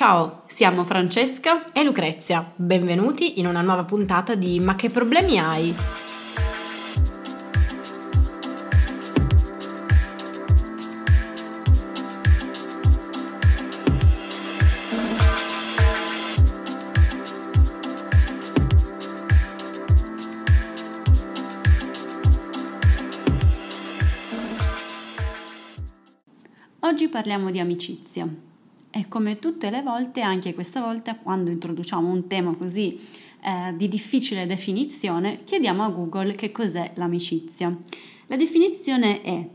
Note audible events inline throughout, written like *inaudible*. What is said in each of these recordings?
Ciao, siamo Francesca e Lucrezia. Benvenuti in una nuova puntata di Ma che problemi hai? Oggi parliamo di amicizia. E come tutte le volte, anche questa volta, quando introduciamo un tema così eh, di difficile definizione, chiediamo a Google che cos'è l'amicizia. La definizione è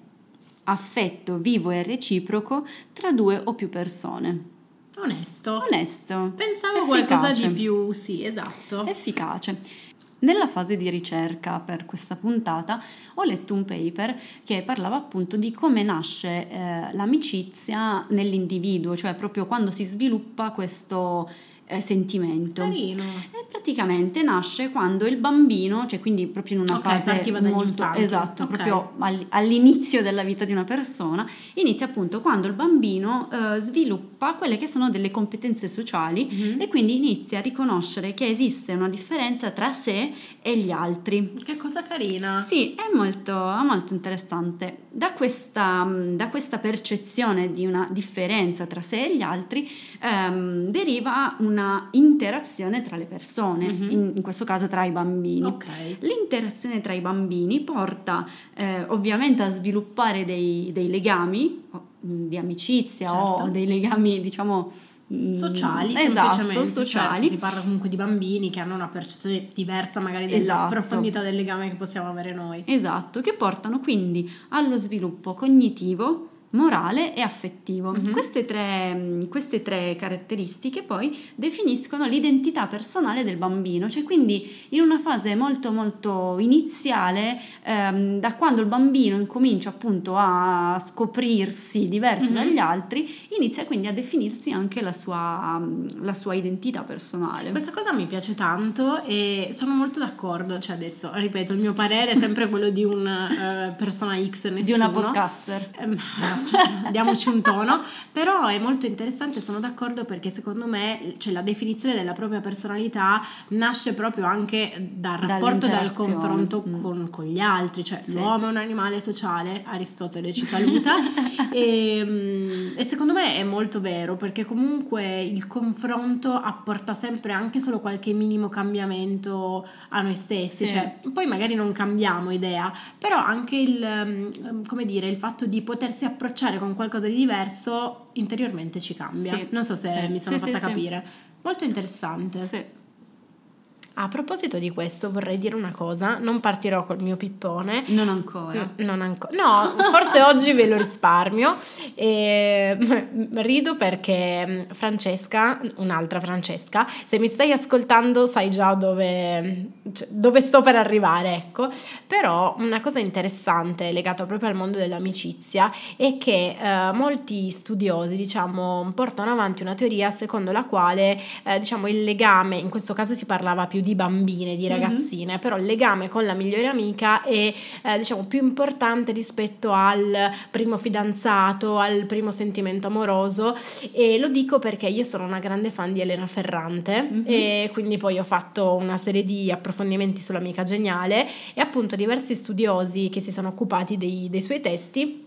affetto vivo e reciproco tra due o più persone. Onesto. Onesto. Pensavo efficace. qualcosa di più, sì, esatto. Efficace. Nella fase di ricerca per questa puntata ho letto un paper che parlava appunto di come nasce eh, l'amicizia nell'individuo, cioè proprio quando si sviluppa questo eh, sentimento. Carino. E praticamente nasce quando il bambino, cioè quindi proprio in una Ok, fase molto esatto, Ok. proprio all- all'inizio della vita di una persona, inizia appunto quando il bambino eh, sviluppa quelle che sono delle competenze sociali Mhm. e quindi inizia a riconoscere che esiste una differenza tra sé e gli altri. Che cosa carina. Sì, è molto, molto interessante. Da questa, da questa percezione di una differenza tra sé e gli altri ehm, deriva una interazione tra le persone, Mhm. in, in questo caso tra i bambini. Ok. L'interazione tra i bambini porta eh, ovviamente a sviluppare dei, dei legami o, mh, di amicizia o Certo. dei legami, diciamo, mh, Sociali, esatto, semplicemente. sociali. Certo, si parla comunque di bambini che hanno una percezione diversa magari della Esatto. profondità del legame che possiamo avere noi. Esatto, che portano quindi allo sviluppo cognitivo, morale e affettivo. Mhm. Queste, tre, queste tre caratteristiche poi definiscono l'identità personale del bambino, cioè quindi in una fase molto molto iniziale, ehm, da quando il bambino incomincia appunto a scoprirsi diverso Mhm. dagli altri, inizia quindi a definirsi anche la sua, la sua identità personale. Questa cosa mi piace tanto e sono molto d'accordo, cioè adesso ripeto il mio parere è sempre quello di una persona X, nessuno. di una podcaster. Ehm, cioè, diamoci un tono, però è molto interessante, sono d'accordo perché secondo me cioè, la definizione della propria personalità nasce proprio anche dal rapporto, dal confronto Mm. con, con gli altri, cioè Sì. l'uomo è un animale sociale, Aristotele ci saluta *laughs* e, mm, e secondo me è molto vero perché comunque il confronto apporta sempre anche solo qualche minimo cambiamento a noi stessi, Sì. cioè, poi magari non cambiamo idea, però anche il, ehm, come dire, il fatto di potersi approcciare con qualcosa di diverso interiormente ci cambia. Sì. Non so se Sì. mi sono Sì, fatta capire. Molto interessante. Sì. A proposito di questo vorrei dire una cosa, non partirò col mio pippone. Non ancora. Mm, Non ancora. No, forse oggi ve lo risparmio. E, mm, rido perché mm, Francesca, un'altra Francesca, se mi stai ascoltando sai già dove, cioè, dove sto per arrivare, ecco. Però una cosa interessante legata proprio al mondo dell'amicizia è che eh, molti studiosi, diciamo, portano avanti una teoria secondo la quale, eh, diciamo, il legame, in questo caso si parlava più di bambine, di Mhm. ragazzine, però il legame con la migliore amica è eh, diciamo più importante rispetto al primo fidanzato, al primo sentimento amoroso e lo dico perché io sono una grande fan di Elena Ferrante Mhm. e quindi poi ho fatto una serie di approfondimenti sull'amica geniale e appunto diversi studiosi che si sono occupati dei, dei suoi testi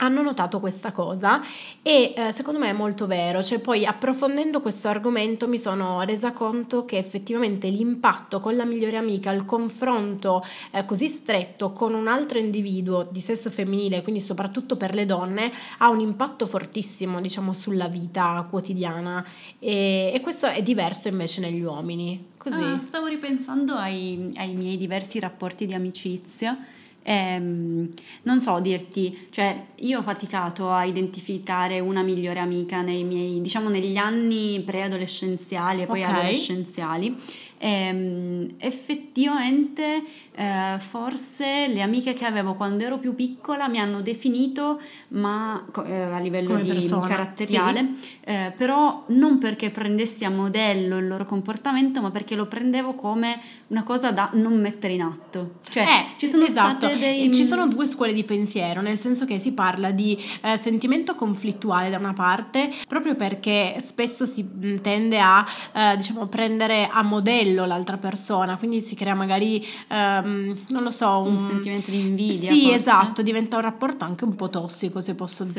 hanno notato questa cosa e eh, secondo me è molto vero, cioè poi approfondendo questo argomento mi sono resa conto che effettivamente l'impatto con la migliore amica, il confronto eh, così stretto con un altro individuo di sesso femminile, quindi soprattutto per le donne, ha un impatto fortissimo diciamo sulla vita quotidiana e, e questo è diverso invece negli uomini. Così. Ah, stavo ripensando ai, ai miei diversi rapporti di amicizia. Ehm, non so dirti, cioè io ho faticato a identificare una migliore amica nei miei, diciamo negli anni preadolescenziali e poi Ok. adolescenziali. E, effettivamente eh, forse le amiche che avevo quando ero più piccola mi hanno definito, ma eh, a livello di persona, caratteriale, sì. eh, però non perché prendessi a modello il loro comportamento, ma perché lo prendevo come una cosa da non mettere in atto. Cioè, Eh, ci sono esatto. state dei... Ci sono due scuole di pensiero, nel senso che si parla di eh, sentimento conflittuale da una parte, proprio perché spesso si tende a eh, diciamo prendere a modello l'altra persona, quindi si crea magari ehm, non lo so, un sentimento di invidia. Sì, forse. esatto, diventa un rapporto anche un po' tossico, se posso Sì.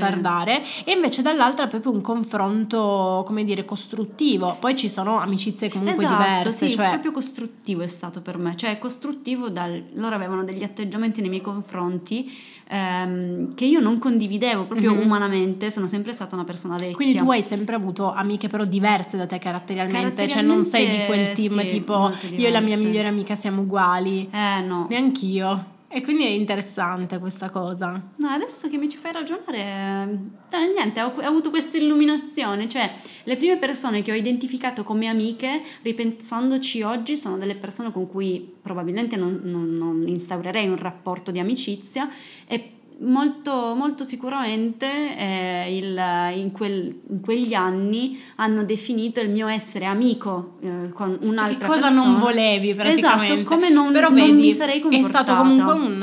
e invece dall'altra è proprio un confronto, come dire, costruttivo. Poi ci sono amicizie comunque esatto, diverse, sì, cioè proprio costruttivo è stato per me, cioè costruttivo dal... loro avevano degli atteggiamenti nei miei confronti ehm, che io non condividevo proprio Mhm. umanamente, sono sempre stata una persona vecchia. Quindi tu hai sempre avuto amiche però diverse da te caratterialmente, cioè non sei di quel team Caratterialmente, sì, tipo io e la mia migliore amica siamo uguali, Eh no. neanch'io. E quindi è interessante questa cosa. No, adesso che mi ci fai ragionare, eh, niente, ho, ho avuto questa illuminazione, cioè le prime persone che ho identificato come amiche, ripensandoci oggi, sono delle persone con cui probabilmente non, non- non instaurerei un rapporto di amicizia e molto, molto sicuramente eh, il- in, quel- in quegli anni hanno definito il mio essere amico eh, con Che un'altra cosa persona. non volevi praticamente. Esatto, come non, Però non vedi, mi sarei è comportata. stato comunque un,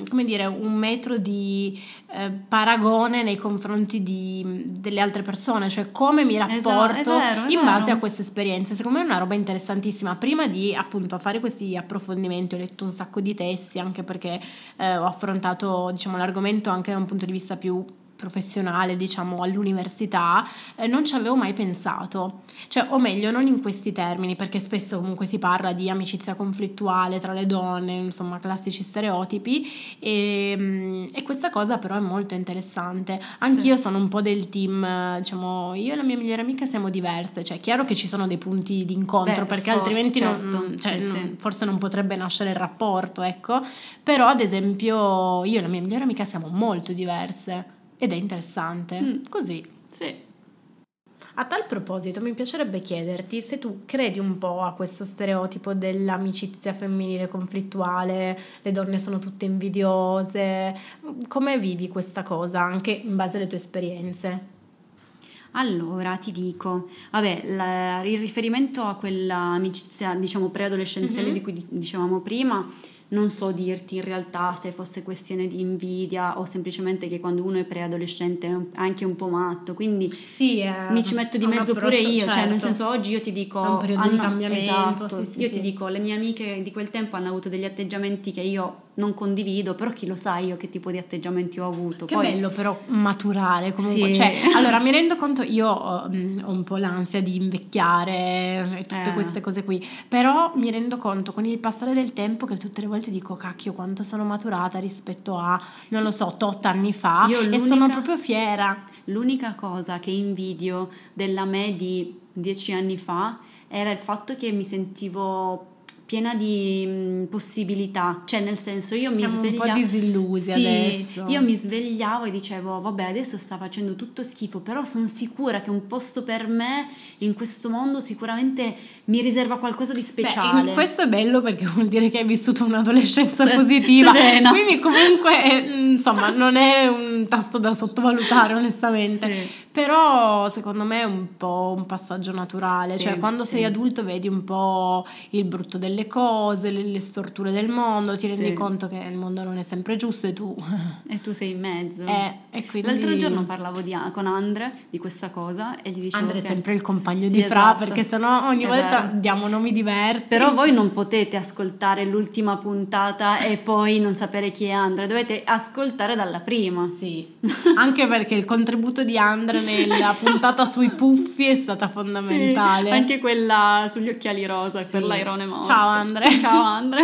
um, come dire, un metro di eh, paragone nei confronti di- delle altre persone, cioè come mi Esatto, rapporto è vero, è in base vero. a queste esperienze. Secondo me è una roba interessantissima. Prima di appunto fare questi approfondimenti ho letto un sacco di testi anche perché eh, ho affrontato diciamo, l'argomento anche da un punto di vista più professionale, diciamo, all'università, eh, non ci avevo mai pensato. Cioè, o meglio, non in questi termini, perché spesso comunque si parla di amicizia conflittuale tra le donne, insomma, classici stereotipi, e, mm, e questa cosa però è molto interessante. Anch'io sono un po' del team, diciamo, io e la mia migliore amica siamo diverse, cioè, è chiaro che ci sono dei punti di incontro, perché forse, altrimenti non- certo, cioè, sì, non- sì. forse non potrebbe nascere il rapporto, ecco. Però, ad esempio, io e la mia migliore amica siamo molto diverse. Ed è interessante. Mm. Così. Sì. A tal proposito, mi piacerebbe chiederti se tu credi un po' a questo stereotipo dell'amicizia femminile conflittuale, le donne sono tutte invidiose. Come vivi questa cosa anche in base alle tue esperienze? Allora, ti dico, vabbè, la- il riferimento a quella amicizia, diciamo, preadolescenziale Mhm. di cui di- dicevamo prima, non so dirti in realtà se fosse questione di invidia o semplicemente che quando uno è preadolescente è anche un po' matto, quindi Sì, mi ci metto di mezzo pure io, cioè nel senso oggi io ti dico... certo. È un periodo di hanno- cambiamento, esatto, sì, sì, io sì. ti dico, le mie amiche di quel tempo hanno avuto degli atteggiamenti che io non condivido, però chi lo sa io che tipo di atteggiamenti ho avuto. Che Poi, bello però maturare comunque, Sì. cioè, *laughs* allora mi rendo conto, io ho, mm, ho un po' l'ansia di invecchiare e tutte Eh. queste cose qui, però mi rendo conto con il passare del tempo che tutte le volte dico cacchio quanto sono maturata rispetto a, non lo so, tot anni fa Io e sono proprio fiera. L'unica cosa che invidio della me di dieci anni fa era il fatto che mi sentivo piena di mh, possibilità, cioè nel senso io mi Siamo un po' svegliavo... disillusi Sì, adesso. io mi svegliavo e dicevo, vabbè, adesso sta facendo tutto schifo, però sono sicura che un posto per me in questo mondo sicuramente mi riserva qualcosa di Beh, speciale. in- questo è bello perché vuol dire che hai vissuto un'adolescenza *laughs* Se- positiva. serena. Quindi comunque, eh, insomma, non è un tasto da sottovalutare onestamente. Sì. Però secondo me è un po' un passaggio naturale, Sì, cioè quando sì. sei adulto vedi un po' il brutto delle cose, le, le storture del mondo, ti rendi conto che il mondo non è sempre giusto e tu... E tu sei in mezzo. Eh, e quindi... L'altro giorno parlavo di- con Andre di questa cosa e gli dicevo Andre è sempre il compagno di Fra esatto. perché sennò ogni È volta vero. diamo nomi diversi. Però voi non potete ascoltare l'ultima puntata e poi non sapere chi è Andre, dovete ascoltare dalla prima. Sì, anche perché il contributo di Andre nella puntata sui puffi è stata fondamentale. Sì, anche quella sugli occhiali rosa Sì. per l'airone morto. Ciao, Andre. Ciao *laughs* Andre.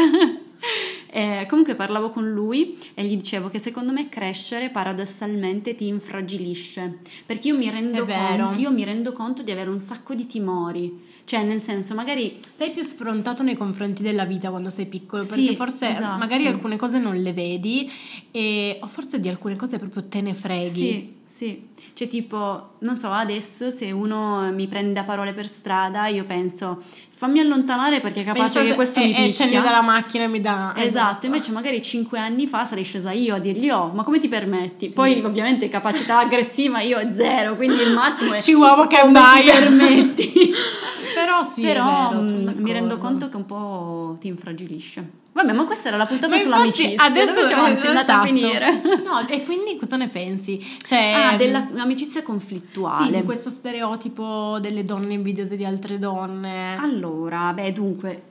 Eh, comunque parlavo con lui e gli dicevo che secondo me crescere paradossalmente ti infragilisce, perché io mi rendo, con- io mi rendo conto di avere un sacco di timori. Cioè, nel senso, magari sei più sfrontato nei confronti della vita quando sei piccolo, perché Sì, forse esatto. magari alcune cose non le vedi e o forse di alcune cose proprio te ne freghi. Sì, sì. Cioè, tipo, non so, adesso se uno mi prende a parole per strada, io penso, fammi allontanare perché è capace Penso che questo e, mi e picchia. scendi dalla macchina e mi dà... Esatto, invece magari cinque anni fa sarei scesa io a dirgli oh, ma come ti permetti? Sì. Poi ovviamente capacità aggressiva io ho zero, quindi il massimo è Chihuahua che come vai. ti permetti. *laughs* Però sì, è Però vero, mm, mi rendo conto che un po' ti infragilisce. Vabbè, ma questa era la puntata Ma infatti, sull'amicizia. adesso Dove siamo esatto. andati a finire? *laughs* No, e quindi cosa ne pensi? Cioè, Ah, dell'amicizia conflittuale. Sì, di questo stereotipo delle donne invidiose di altre donne. Allora, beh, dunque,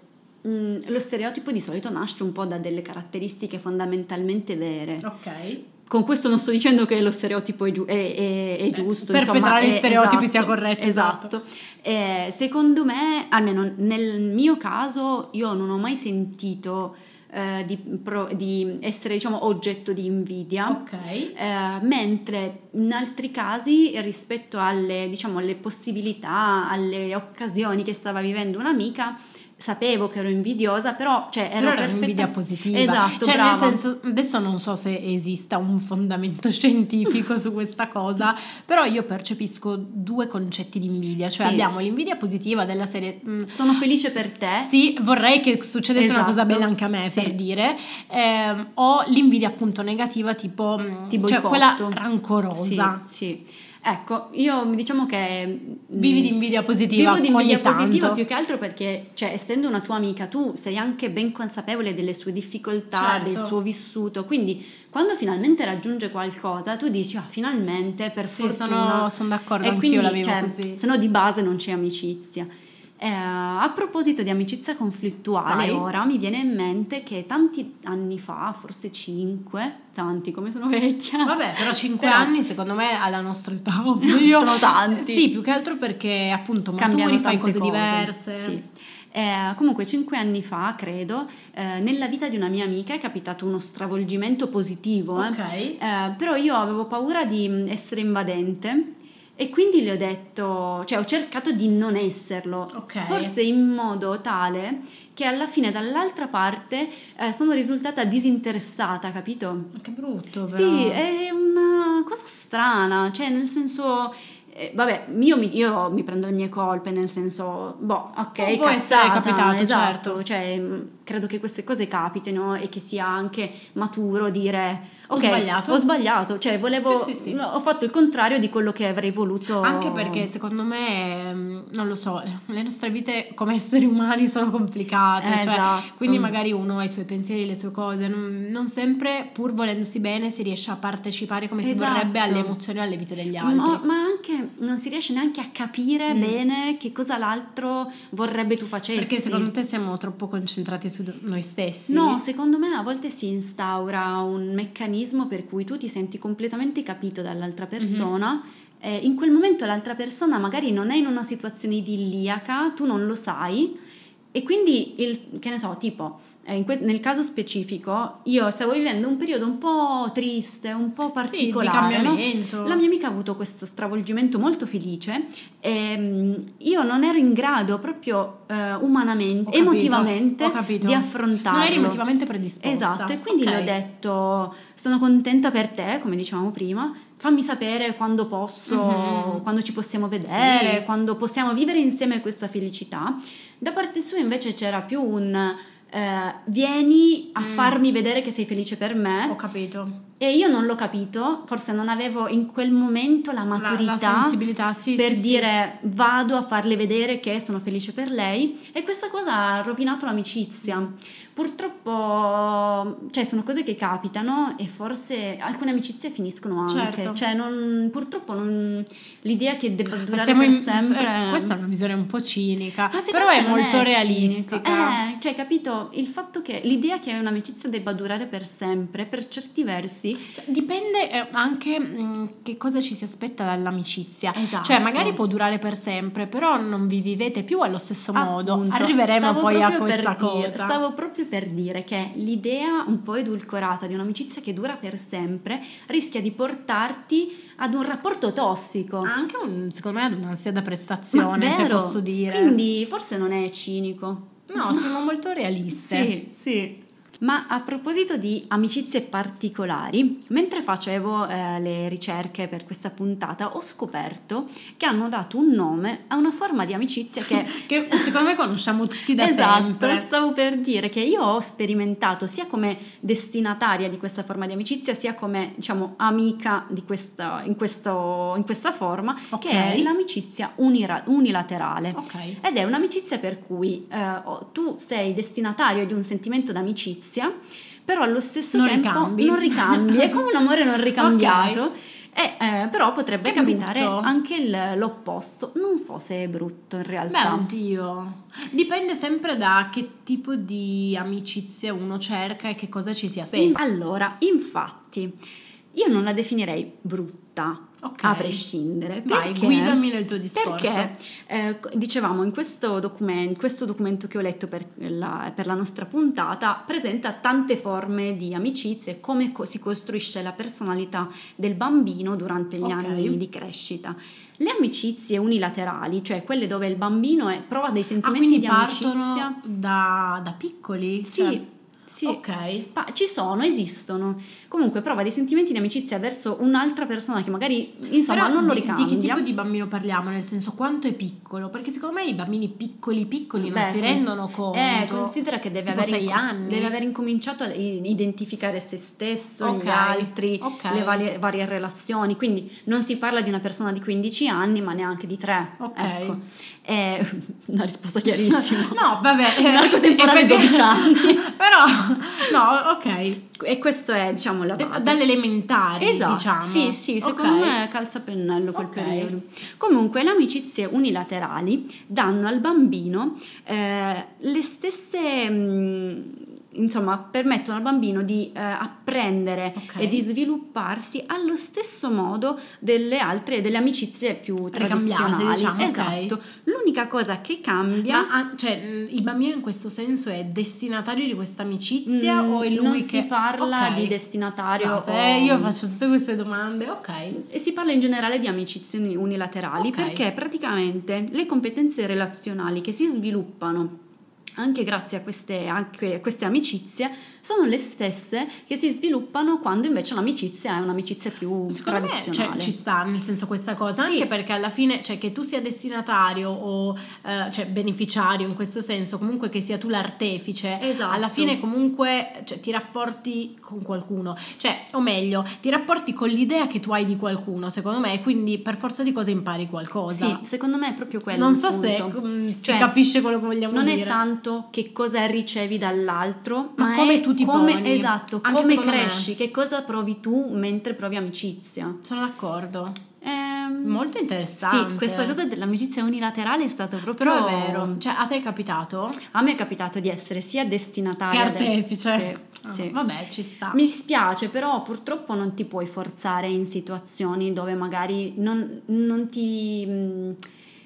mm, lo stereotipo di solito nasce un po' da delle caratteristiche fondamentalmente vere. Ok. Con questo non sto dicendo che lo stereotipo è, giu- è- è- è giusto. perpetrare gli stereotipi esatto, sia corretto, Esatto. Eh, secondo me, almeno nel mio caso, io non ho mai sentito eh, di, pro- di essere diciamo, oggetto di invidia. Ok. Eh, mentre in altri casi rispetto alle, diciamo, alle possibilità, alle occasioni che stava vivendo un'amica, sapevo che ero invidiosa, però cioè, ero Però perfetta- un'invidia positiva. Esatto, cioè, brava. nel senso, adesso non so se esista un fondamento *laughs* scientifico su questa cosa, però io percepisco due concetti di invidia. Cioè, Sì. abbiamo l'invidia positiva della serie. mm, Sono felice per te. Sì, vorrei che succedesse una cosa Esatto. bella anche a me, Sì. per dire. Ehm, o l'invidia appunto negativa, tipo, mm, Ti cioè quella rancorosa. Sì, sì. Ecco, io diciamo che... mm, Vivi di invidia positiva Vivo di invidia positiva tanto. più che altro perché, cioè, essendo una tua amica, tu sei anche ben consapevole delle sue difficoltà, Certo. del suo vissuto. Quindi, quando finalmente raggiunge qualcosa, tu dici, ah, finalmente, per Sì, fortuna. sono, sono d'accordo, E anch'io quindi, la vivo cioè, così. Se no, di base non c'è amicizia. Eh, a proposito di amicizia conflittuale, Vai. ora mi viene in mente che tanti anni fa, forse cinque, tanti come sono vecchia. Vabbè, però *laughs* 5 Però- anni secondo me alla nostra età, *laughs* ovvio. Io- Sono tanti. Sì, più che altro perché appunto maturi, fai tante cose, diverse. Sì. Eh, comunque cinque anni fa, credo, eh, nella vita di una mia amica è capitato uno stravolgimento positivo, eh. Ok. Eh, però io avevo paura di mm, essere invadente e quindi le ho detto, cioè ho cercato di non esserlo, Ok. forse in modo tale che alla fine dall'altra parte eh, sono risultata disinteressata, capito? Che brutto, però. Sì, è una cosa strana, cioè nel senso, eh, vabbè, io mi, io mi prendo le mie colpe, nel senso, boh, ok, Può essere cazzata, capitato, esatto, certo. cioè mh, credo che queste cose capitino e che sia anche maturo dire, Ho ok, sbagliato." ho sbagliato, cioè volevo, Sì, sì, sì. ho fatto il contrario di quello che avrei voluto. Anche perché secondo me, ehm, non lo so, le nostre vite come esseri umani sono complicate, Eh, cioè, esatto. quindi magari uno ha i suoi pensieri, le sue cose, non, non sempre, pur volendosi bene, si riesce a partecipare come si Esatto. vorrebbe alle emozioni e alle vite degli altri. Ma, ma anche non si riesce neanche a capire Mm. bene che cosa l'altro vorrebbe tu facessi. Perché secondo te siamo troppo concentrati su noi stessi? No, secondo me a volte si instaura un meccanismo per cui tu ti senti completamente capito dall'altra persona. Mhm. e in quel momento l'altra persona magari non è in una situazione idilliaca, tu non lo sai, e quindi, il, che ne so, tipo, que- nel caso specifico, io stavo vivendo un periodo un po' triste, un po' particolare. sì, no? La mia amica ha avuto questo stravolgimento molto felice e mm, io non ero in grado proprio eh, umanamente, capito, emotivamente di affrontarlo. Non eri emotivamente predisposta. Esatto, e quindi Ok. le ho detto: Sono contenta per te, come dicevamo prima. Fammi sapere quando posso, Mhm. quando ci possiamo vedere, Sì. quando possiamo vivere insieme questa felicità. Da parte sua, invece, c'era più un eh, vieni a Mm. farmi vedere che sei felice per me. Ho capito. E io non l'ho capito, forse non avevo in quel momento la La- maturità la, sensibilità, sì, per sì, sì. dire vado a farle vedere che sono felice per lei e questa cosa ha rovinato l'amicizia. Purtroppo, cioè sono cose che capitano e forse alcune amicizie finiscono anche, Certo. cioè non- purtroppo non- l'idea che debba durare Siamo per in- sempre... eh, questa è una visione un po' cinica, però è molto è realistica. Eh, cioè, capito? Il fatto che l'idea che un'amicizia debba durare per sempre, per certi versi, Cioè, dipende eh, anche mh, che cosa ci si aspetta dall'amicizia. Esatto. Cioè, magari può durare per sempre, però non vi vivete più allo stesso modo. Appunto, Arriveremo stavo poi a questa dire- cosa. stavo proprio per dire che l'idea un po' edulcorata di un'amicizia che dura per sempre rischia di portarti ad un rapporto tossico. Anche un- secondo me ad un'ansia da prestazione, se posso dire. Quindi forse non è cinico. No, siamo molto realiste. Sì, sì. Ma a proposito di amicizie particolari, mentre facevo eh, le ricerche per questa puntata ho scoperto che hanno dato un nome a una forma di amicizia che *laughs* Che secondo me conosciamo tutti da esatto, sempre. stavo per dire che io ho sperimentato sia come destinataria di questa forma di amicizia, sia come diciamo amica di questa, in, questo- in questa forma, Ok. che è l'amicizia unira- unilaterale. Ok. Ed è un'amicizia per cui eh, tu sei destinatario di un sentimento d'amicizia, però allo stesso Non tempo ricambi. non ricambi, è come un amore non *laughs* ricambiato. E, eh, però potrebbe Che capitare brutto. anche il- l'opposto. Non so se è brutto in Beh, realtà. oddio. Dipende sempre da che tipo di amicizia uno cerca e che cosa ci si In- aspetta. allora, infatti, io non la definirei brutta. Ok. A prescindere, Vai, perché- guidami nel tuo discorso. Perché, eh, dicevamo, in questo, documen- in questo documento che ho letto per la, per la nostra puntata, presenta tante forme di amicizie, come co- si costruisce la personalità del bambino durante gli Ok. anni di crescita. Le amicizie unilaterali, cioè quelle dove il bambino è- prova dei Ah, sentimenti quindi di amicizia. da, da piccoli? Sì, Cioè- sì. Ok. Pa- ci sono, esistono. Comunque prova dei sentimenti di amicizia verso un'altra persona che magari, insomma, Però non lo ricambia. di che tipo di bambino parliamo? Nel senso, quanto è piccolo? Perché secondo me i bambini piccoli piccoli non Beh, si rendono conto. Eh, considera che deve aver, sei anni. deve aver incominciato a identificare se stesso, Ok, gli altri, ok. le varie, varie relazioni. Quindi non si parla di una persona di 15 anni, ma neanche di 3. Ok. Ecco. *laughs* È una risposta chiarissima. *laughs* No, vabbè, *laughs* Un arco temporale di effettivamente- 12 anni. Però, no, ok. E questo è, diciamo, la base. dalle elementari, Esatto, diciamo. sì, sì, secondo Ok. me calza pennello quel Ok. periodo. Comunque le amicizie unilaterali danno al bambino eh, le stesse, mh, insomma, permettono al bambino di eh, apprendere Ok. e di svilupparsi allo stesso modo delle altre, delle amicizie più tradizionali. diciamo, esatto. L'unica cosa che cambia... Ma ah, cioè, mh, il bambino in questo senso è destinatario di questa amicizia Mm, o è lui non che si parla Ok. di destinatario Scusate, o- eh, io faccio tutte queste domande, ok. E si parla in generale di amicizie uni- unilaterali perché praticamente le competenze relazionali che si sviluppano anche grazie a queste, anche a queste amicizie sono le stesse che si sviluppano quando invece l'amicizia è un'amicizia più Secondo me tradizionale. cioè, ci sta nel senso questa cosa, Sì. anche perché alla fine, cioè che tu sia destinatario o eh, cioè, beneficiario in questo senso, comunque che sia tu l'artefice, Esatto. alla fine comunque cioè, ti rapporti con qualcuno, cioè, o meglio, ti rapporti con l'idea che tu hai di qualcuno, secondo me, quindi per forza di cose impari qualcosa. Sì, secondo me è proprio quello. non so se punto. mm, si Cioè, capisce quello che vogliamo non dire. è tanto che cosa ricevi dall'altro, Ma ma, come tu ti come, poni. Esatto, Anche come secondo me. cresci, che cosa provi tu mentre provi amicizia. Sono d'accordo. Ehm, Molto interessante. Sì, questa cosa dell'amicizia unilaterale è stata proprio... Però è vero. Cioè, a te è capitato? A me è capitato di essere sia destinataria... Che artefice. Sì, Ah, sì. Vabbè, ci sta. Mi dispiace, però purtroppo non ti puoi forzare in situazioni dove magari non, non ti...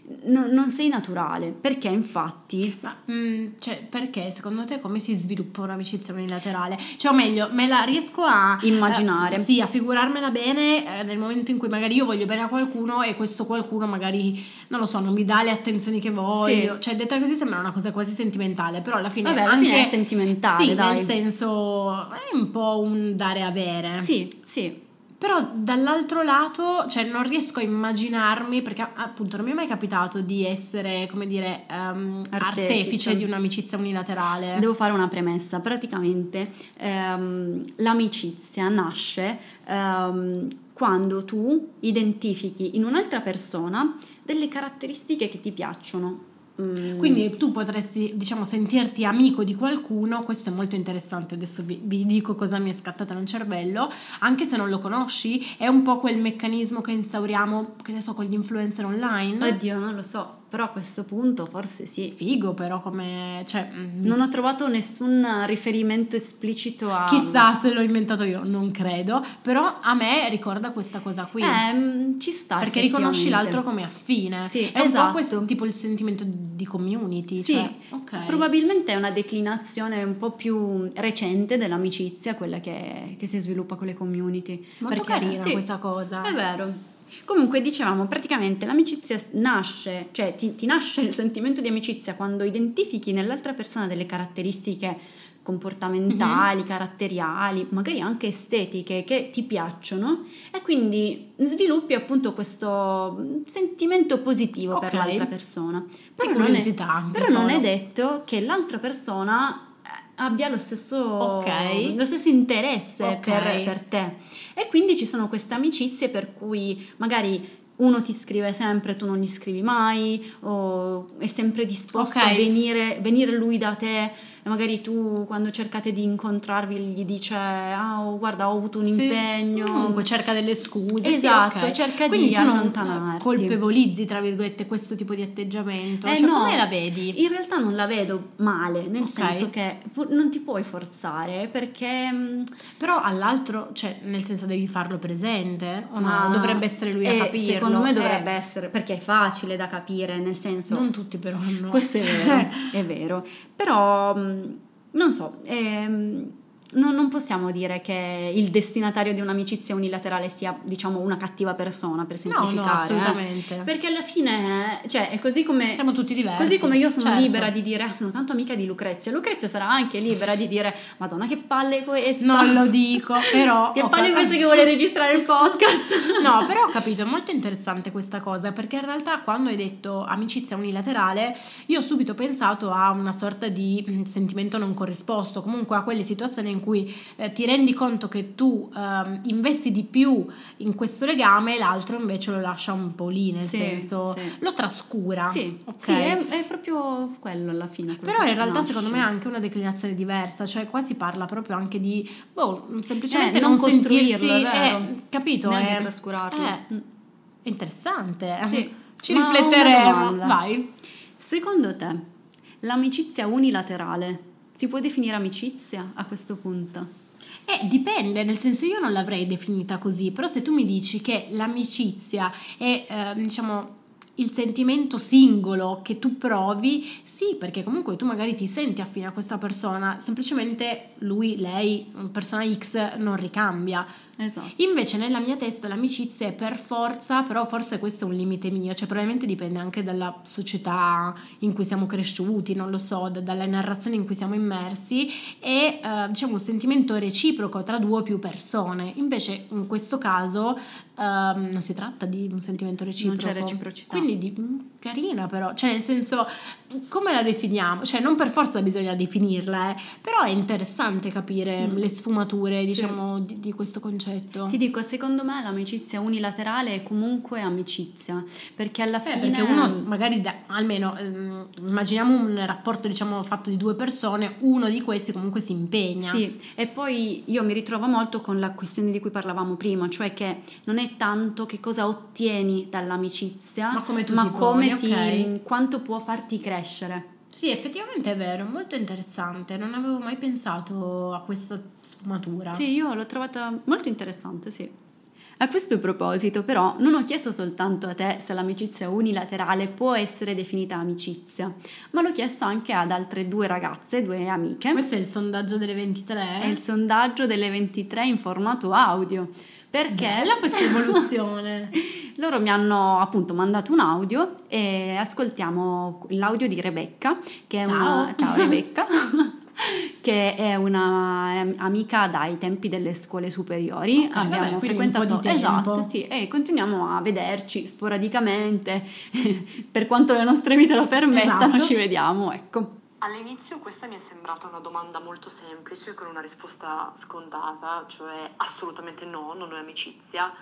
mh, non- sei naturale, perché infatti... Ma mm, cioè, perché secondo te come si sviluppa un'amicizia unilaterale? Cioè, o meglio, me la riesco a Immaginare. eh, sì, a figurarmela bene eh, nel momento in cui magari io voglio bene a qualcuno e questo qualcuno magari, non lo so, non mi dà le attenzioni che voglio. Cioè, detta così sembra una cosa quasi sentimentale, però alla fine Vabbè, alla anche fine è sentimentale, Sì, dai. nel senso è un po' un dare e avere. Sì, sì, Però dall'altro lato, cioè non riesco a immaginarmi, perché appunto non mi è mai capitato di essere, come dire, ehm, Artefice. artefice. di un'amicizia unilaterale. Devo fare una premessa, praticamente ehm, l'amicizia nasce ehm, quando tu identifichi in un'altra persona delle caratteristiche che ti piacciono. Mm, Quindi tu potresti, diciamo, sentirti amico di qualcuno, questo è molto interessante, adesso vi, vi dico cosa mi è scattato nel cervello, anche se non lo conosci, è un po' quel meccanismo che instauriamo, che ne so, con gli influencer online. Oddio, non lo so. Però a questo punto forse sì. Figo però come... Cioè, mm, Non ho trovato nessun riferimento esplicito a... Chissà se l'ho inventato io, non credo, però a me ricorda questa cosa qui. Eh, mm, ci sta. perché riconosci l'altro come affine. Sì, è un po' esatto. questo tipo il sentimento di community. Sì, cioè, ok. probabilmente è una declinazione un po' più recente dell'amicizia, quella che, che si sviluppa con le community. Molto Perché- carina sì, questa cosa. È vero. Comunque dicevamo, praticamente l'amicizia nasce, cioè ti, ti nasce il sentimento di amicizia quando identifichi nell'altra persona delle caratteristiche comportamentali, Mhm. caratteriali, magari anche estetiche che ti piacciono e quindi sviluppi appunto questo mm, sentimento positivo per Ok. l'altra persona. Però, non è, però non è solo. detto che l'altra persona abbia lo stesso, Ok. lo stesso interesse Ok. per, per te. E quindi ci sono queste amicizie per cui magari uno ti scrive sempre, tu non gli scrivi mai, o è sempre disposto Ok. a venire, venire lui da te e magari tu quando cercate di incontrarvi gli dice ah oh, guarda ho avuto un Sì, impegno. Comunque cerca delle scuse. sì, Esatto, ok. cerca Quindi di allontanarti. colpevolizzi, tra virgolette, questo tipo di atteggiamento. Eh, cioè, no. come la vedi? In realtà non la vedo male, nel Ok. senso che non ti puoi forzare perché mm, Però all'altro, cioè, nel senso devi farlo presente o no? Dovrebbe essere lui a eh, capirlo. Secondo me Eh, dovrebbe essere, perché è facile da capire, nel senso... Non tutti però hanno. questo è vero, è vero. Però, mh, non so, ehm, non, non possiamo dire che il destinatario di un'amicizia unilaterale sia, diciamo, una cattiva persona, per No, semplificare. no, eh. assolutamente. Perché alla fine, cioè, è così come... Siamo tutti diversi. Così come io sono certo. libera di dire, ah, sono tanto amica di Lucrezia, Lucrezia sarà anche libera di dire, Madonna, che palle questa! Non lo dico, però... *laughs* Che palle cap- questa che vuole registrare il podcast! *laughs* No, però ho capito, è molto interessante questa cosa, perché in realtà quando hai detto amicizia unilaterale, io ho subito pensato a una sorta di mm, sentimento non corrisposto, comunque a quelle situazioni in cui eh, ti rendi conto che tu ehm, investi di più in questo legame e l'altro invece lo lascia un po' lì, nel Sì, senso sì. lo trascura. Sì, ok? sì, è, è proprio quello alla fine. quello Però in realtà nasce. secondo me è anche una declinazione diversa, cioè qua si parla proprio anche di boh, semplicemente Eh, non, non costruirlo, sentirsi, eh, capito? Neanche È- trascurarlo. eh, è interessante. eh. Sì. Ci Ma rifletteremo. Vai. Secondo te, l'amicizia unilaterale si può definire amicizia a questo punto? Eh, dipende, nel senso io non l'avrei definita così, però se tu mi dici che l'amicizia è, eh, diciamo, il sentimento singolo che tu provi, sì, perché comunque tu magari ti senti affine a questa persona, semplicemente lui, lei, persona X non ricambia. Esatto. Invece nella mia testa l'amicizia è per forza, però forse questo è un limite mio, cioè probabilmente dipende anche dalla società in cui siamo cresciuti, non lo so, da- dalle narrazioni in cui siamo immersi e eh, diciamo un sentimento reciproco tra due o più persone. Invece in questo caso ehm, non si tratta di un sentimento reciproco. c'è reciprocità. Quindi di- carina però, cioè nel senso come la definiamo? Cioè non per forza bisogna definirla, eh, però è interessante capire Mm. le sfumature Sì. diciamo di, di questo concetto. Ti dico, secondo me l'amicizia unilaterale è comunque amicizia, perché alla Eh, fine... perché uno magari da- almeno ehm, immaginiamo un rapporto diciamo fatto di due persone, uno di questi comunque si impegna. Sì, e poi io mi ritrovo molto con la questione di cui parlavamo prima, cioè che non è tanto che cosa ottieni dall'amicizia, Ma come tu ma ti come ti, ok. quanto può farti crescere. Sì, effettivamente è vero, molto interessante, non avevo mai pensato a questa sfumatura. Sì, io l'ho trovata molto interessante, sì. A questo proposito, però, non ho chiesto soltanto a te se l'amicizia unilaterale può essere definita amicizia, ma l'ho chiesto anche ad altre due ragazze, due amiche. Questo è il sondaggio delle 23. È il sondaggio delle 23 in formato audio. Perché Bella questa evoluzione. *laughs* loro mi hanno appunto mandato un audio e ascoltiamo l'audio di Rebecca, che è una Ciao. *laughs* ciao Rebecca, *laughs* che è una eh, amica dai tempi delle scuole superiori. Ok, Abbiamo vabbè, frequentato esatto, sì, e continuiamo a vederci sporadicamente per quanto le nostre vite lo permettano, Esatto. ci vediamo, ecco. All'inizio questa mi è sembrata una domanda molto semplice con una risposta scontata, cioè assolutamente no, non è amicizia.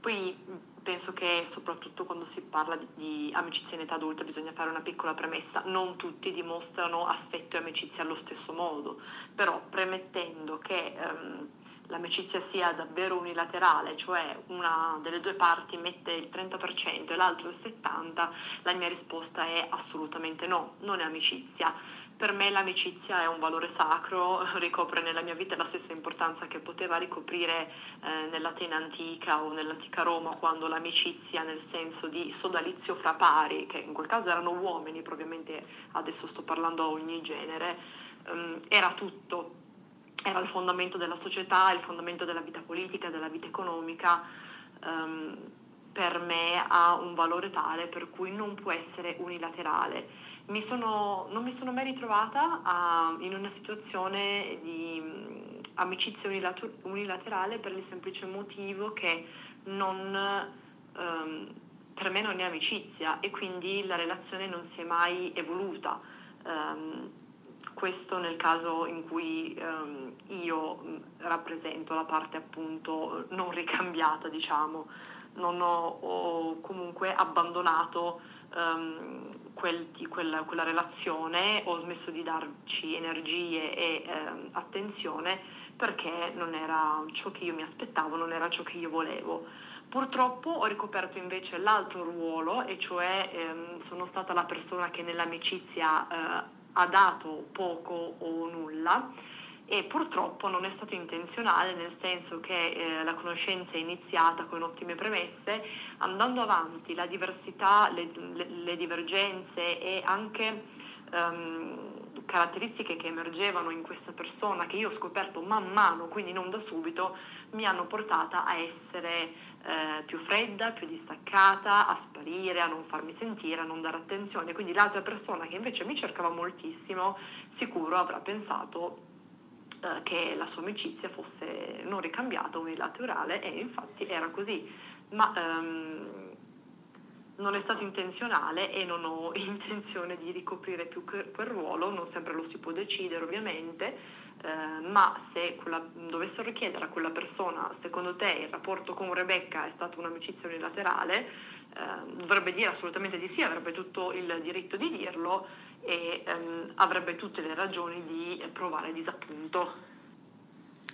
Poi penso che soprattutto quando si parla di, di amicizia in età adulta bisogna fare una piccola premessa, non tutti dimostrano affetto e amicizia allo stesso modo, però premettendo che ehm, l'amicizia sia davvero unilaterale, cioè una delle due parti mette il 30% e l'altro il 70%, la mia risposta è assolutamente no, non è amicizia. Per me l'amicizia è un valore sacro, *laughs* ricopre nella mia vita la stessa importanza che poteva ricoprire eh, nell'Atena antica o nell'antica Roma, quando l'amicizia nel senso di sodalizio fra pari, che in quel caso erano uomini, probabilmente adesso sto parlando a ogni genere, ehm, era tutto, era il fondamento della società, il fondamento della vita politica, della vita economica. Ehm, per me ha un valore tale per cui non può essere unilaterale mi sono, non mi sono mai ritrovata a, in una situazione di mh, amicizia unilater- unilaterale per il semplice motivo che non, um, per me non è amicizia e quindi la relazione non si è mai evoluta. Um, questo nel caso in cui um, io rappresento la parte appunto non ricambiata, diciamo, non ho, ho comunque abbandonato um, quel, quella, quella, relazione, ho smesso di darci energie e um, attenzione perché non era ciò che io mi aspettavo, non era ciò che io volevo. Purtroppo ho ricoperto invece l'altro ruolo e cioè ehm, sono stata la persona che nell'amicizia eh, ha dato poco o nulla e purtroppo non è stato intenzionale nel senso che eh, la conoscenza è iniziata con ottime premesse, andando avanti la diversità, le, le, le divergenze e anche um, caratteristiche che emergevano in questa persona che io ho scoperto man mano, quindi non da subito, mi hanno portata a essere eh, più fredda, più distaccata, a sparire, a non farmi sentire, a non dare attenzione. Quindi l'altra persona che invece mi cercava moltissimo, sicuro avrà pensato eh, che la sua amicizia fosse non ricambiata, unilaterale e infatti era così, ma ehm, non è stato intenzionale e non ho *laughs* intenzione di ricoprire più quel ruolo, non sempre lo si può decidere ovviamente, eh, ma se quella, dovessero chiedere a quella persona, secondo te il rapporto con Rebecca è stata un'amicizia unilaterale, eh, dovrebbe dire assolutamente di sì, avrebbe tutto il diritto di dirlo e ehm, avrebbe tutte le ragioni di provare disappunto.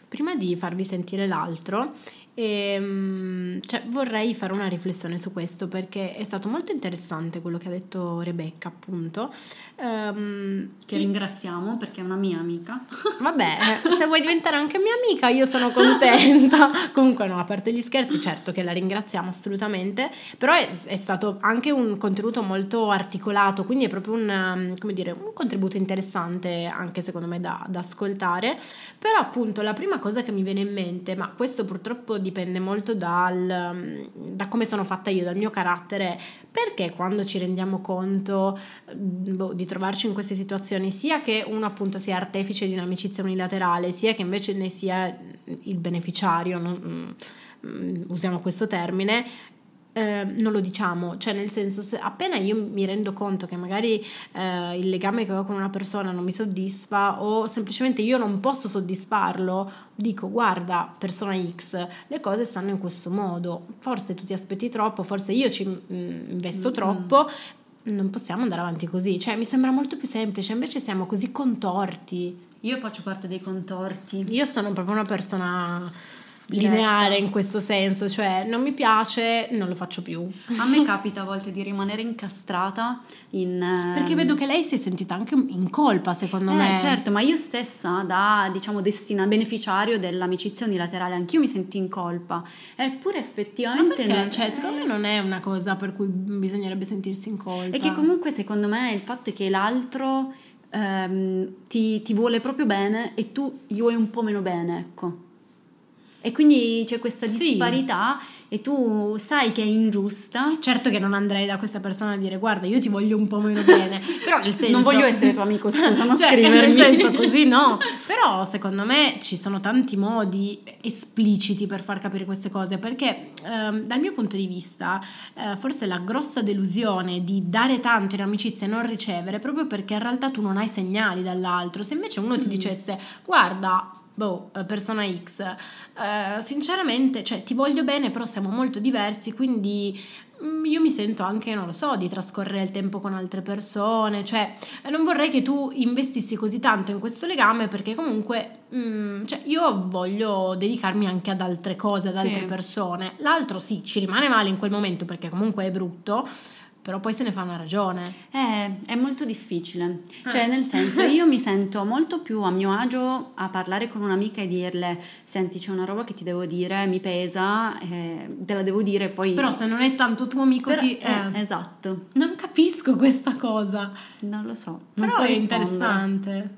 Prima di farvi sentire l'altro, e, ehm, cioè, vorrei fare una riflessione su questo perché è stato molto interessante quello che ha detto Rebecca, appunto. Um, che ringraziamo perché è una mia amica. *laughs* Vabbè, *laughs* se vuoi diventare anche mia amica, io sono contenta. *laughs* Comunque, no, a parte gli scherzi, certo che la ringraziamo assolutamente, però è, è stato anche un contenuto molto articolato, quindi è proprio un, um, dire, un contributo interessante, anche secondo me, da, da ascoltare. Però, appunto, la prima cosa che mi viene in mente, ma questo purtroppo dipende molto dal, da come sono fatta io, dal mio carattere, perché quando ci rendiamo conto boh, di trovarci in queste situazioni, sia che uno appunto sia artefice di un'amicizia unilaterale, sia che invece ne sia il beneficiario, non, mm, usiamo questo termine, eh, non lo diciamo, cioè nel senso se appena io mi rendo conto che magari eh, il legame che ho con una persona non mi soddisfa o semplicemente io non posso soddisfarlo, dico guarda persona X, le cose stanno in questo modo, forse tu ti aspetti troppo, forse io ci mm, investo mm-hmm. troppo, non possiamo andare avanti così, cioè mi sembra molto più semplice, invece siamo così contorti. Io faccio parte dei contorti. Io sono proprio una persona lineare in questo senso, cioè non mi piace, non lo faccio più. A me capita a volte di rimanere incastrata in... Perché vedo che lei si è sentita anche in colpa, secondo eh, me. Certo, ma io stessa, da diciamo destina beneficiario dell'amicizia unilaterale, anch'io mi sento in colpa. Eppure effettivamente... Non, cioè, secondo me non è una cosa per cui bisognerebbe sentirsi in colpa. E che comunque secondo me il fatto è che l'altro... Ehm, ti, ti vuole proprio bene e tu gli vuoi un po' meno bene, ecco. E quindi c'è questa disparità sì. e tu sai che è ingiusta. Certo che non andrei da questa persona a dire guarda io ti voglio un po' meno bene, *laughs* però nel senso... Non voglio essere tuo amico, scusa, non *laughs* cioè, scrivermi. Nel senso così no, però secondo me ci sono tanti modi espliciti per far capire queste cose perché ehm, dal mio punto di vista eh, forse la grossa delusione di dare tanto in amicizia e non ricevere proprio perché in realtà tu non hai segnali dall'altro. Se invece uno ti mm. dicesse guarda boh, eh, persona X, eh, sinceramente, cioè ti voglio bene, però siamo molto diversi, quindi mm, io mi sento anche, non lo so, di trascorrere il tempo con altre persone, cioè non vorrei che tu investissi così tanto in questo legame perché comunque mm, cioè io voglio dedicarmi anche ad altre cose, ad altre Sì. persone. L'altro sì, ci rimane male in quel momento perché comunque è brutto, però poi se ne fa una ragione. Eh, è molto difficile, Eh. cioè nel senso *laughs* io mi sento molto più a mio agio a parlare con un'amica e dirle senti c'è una roba che ti devo dire, mi pesa, eh, te la devo dire poi... Però se non è tanto tuo amico Però- ti... eh, esatto, Non capisco questa cosa. non lo so, non Però so è interessante.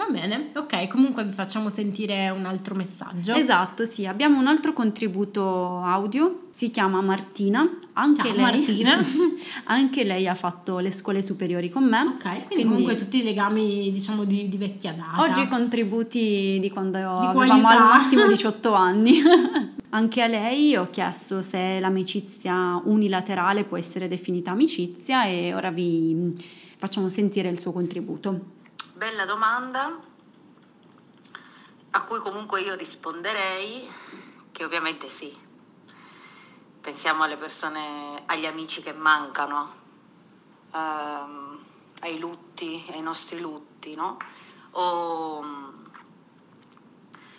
Va bene, ok, comunque vi facciamo sentire un altro messaggio. Esatto, sì, abbiamo un altro contributo audio, si chiama Martina, anche Ciao, lei, Martina. *laughs* anche lei ha fatto le scuole superiori con me. Ok, quindi, Quindi- comunque tutti i legami, diciamo, di, di vecchia data. Oggi contributi di quando avevamo qualità. al massimo *laughs* 18 anni. *laughs* Anche a lei ho chiesto se l'amicizia unilaterale può essere definita amicizia e ora vi mm, facciamo sentire il suo contributo. Bella domanda a cui comunque io risponderei che ovviamente sì. Pensiamo alle persone, agli amici che mancano, ehm, ai lutti, ai nostri lutti, no? O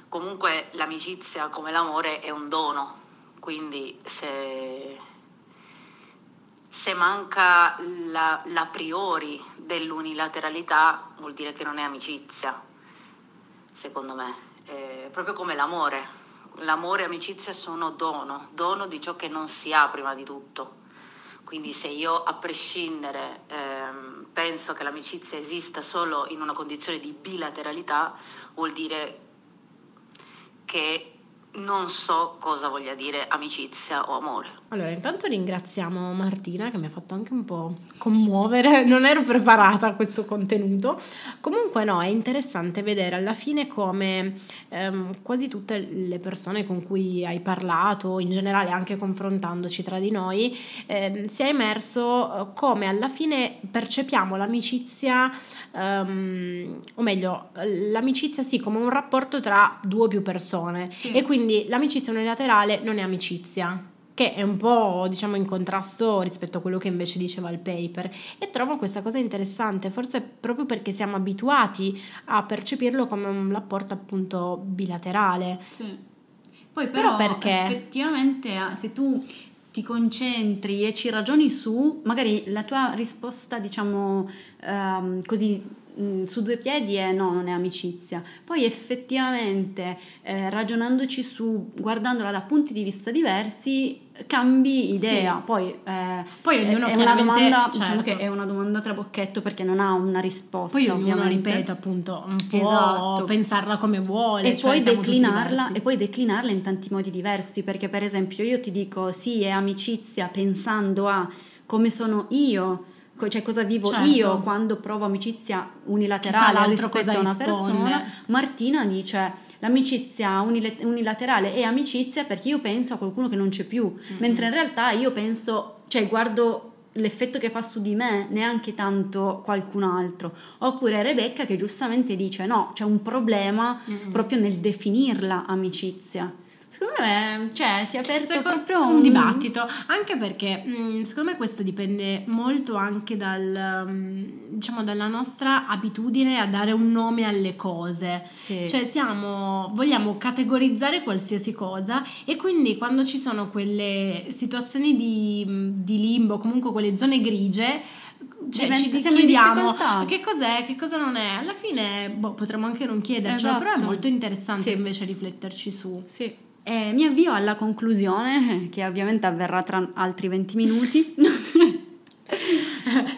comunque l'amicizia come l'amore è un dono, quindi se, se manca la, l'a priori dell'unilateralità vuol dire che non è amicizia, secondo me, Eh, proprio come l'amore. L'amore e amicizia sono dono, dono di ciò che non si ha prima di tutto. Quindi se io a prescindere ehm, penso che l'amicizia esista solo in una condizione di bilateralità, vuol dire che non so cosa voglia dire amicizia o amore. Allora, intanto ringraziamo Martina che mi ha fatto anche un po' commuovere, non ero preparata a questo contenuto. Comunque no, è interessante vedere alla fine come ehm, quasi tutte le persone con cui hai parlato, in generale anche confrontandoci tra di noi, ehm, sia emerso eh, come alla fine percepiamo l'amicizia, ehm, o meglio, l'amicizia sì come un rapporto tra due o più persone. Sì. E quindi l'amicizia unilaterale non è amicizia, che è un po' diciamo in contrasto rispetto a quello che invece diceva il paper. E trovo questa cosa interessante, forse proprio perché siamo abituati a percepirlo come un rapporto appunto bilaterale. Sì. Poi Però però, perché? effettivamente ah, se tu ti concentri e ci ragioni su, magari la tua risposta, diciamo ehm, così mh, su due piedi è no, non è amicizia. Poi effettivamente eh, ragionandoci su, guardandola da punti di vista diversi, cambi idea. Sì. Poi, eh, Poi ognuno è una domanda, diciamo certo. che è una domanda trabocchetto perché non ha una risposta. Poi ognuno, ovviamente. ripeto, appunto, un po' Esatto. pensarla come vuole. E, cioè poi declinarla, e poi declinarla in tanti modi diversi, perché per esempio io ti dico sì, è amicizia pensando a come sono io, cioè cosa vivo Certo. io quando provo amicizia unilaterale rispetto a una risponde. persona. Martina dice l'amicizia unilaterale è amicizia perché io penso a qualcuno che non c'è più, mentre in realtà io penso, cioè guardo l'effetto che fa su di me, neanche tanto qualcun altro. Oppure Rebecca che giustamente dice no, c'è un problema Mm-mm. proprio nel definirla amicizia. Secondo me, cioè, si è aperto Secondo- proprio un dibattito, anche perché mh, secondo me questo dipende molto anche dal, mh, diciamo, dalla nostra abitudine a dare un nome alle cose. Sì. Cioè siamo, vogliamo categorizzare qualsiasi cosa e quindi quando ci sono quelle situazioni di, di limbo, comunque quelle zone grigie, cioè ci chiediamo che cos'è, che cosa non è. Alla fine boh, potremmo anche non chiedercelo, però è Esatto. molto interessante Sì. invece rifletterci su. Sì. E mi avvio alla conclusione, che ovviamente avverrà tra altri 20 minuti. *laughs*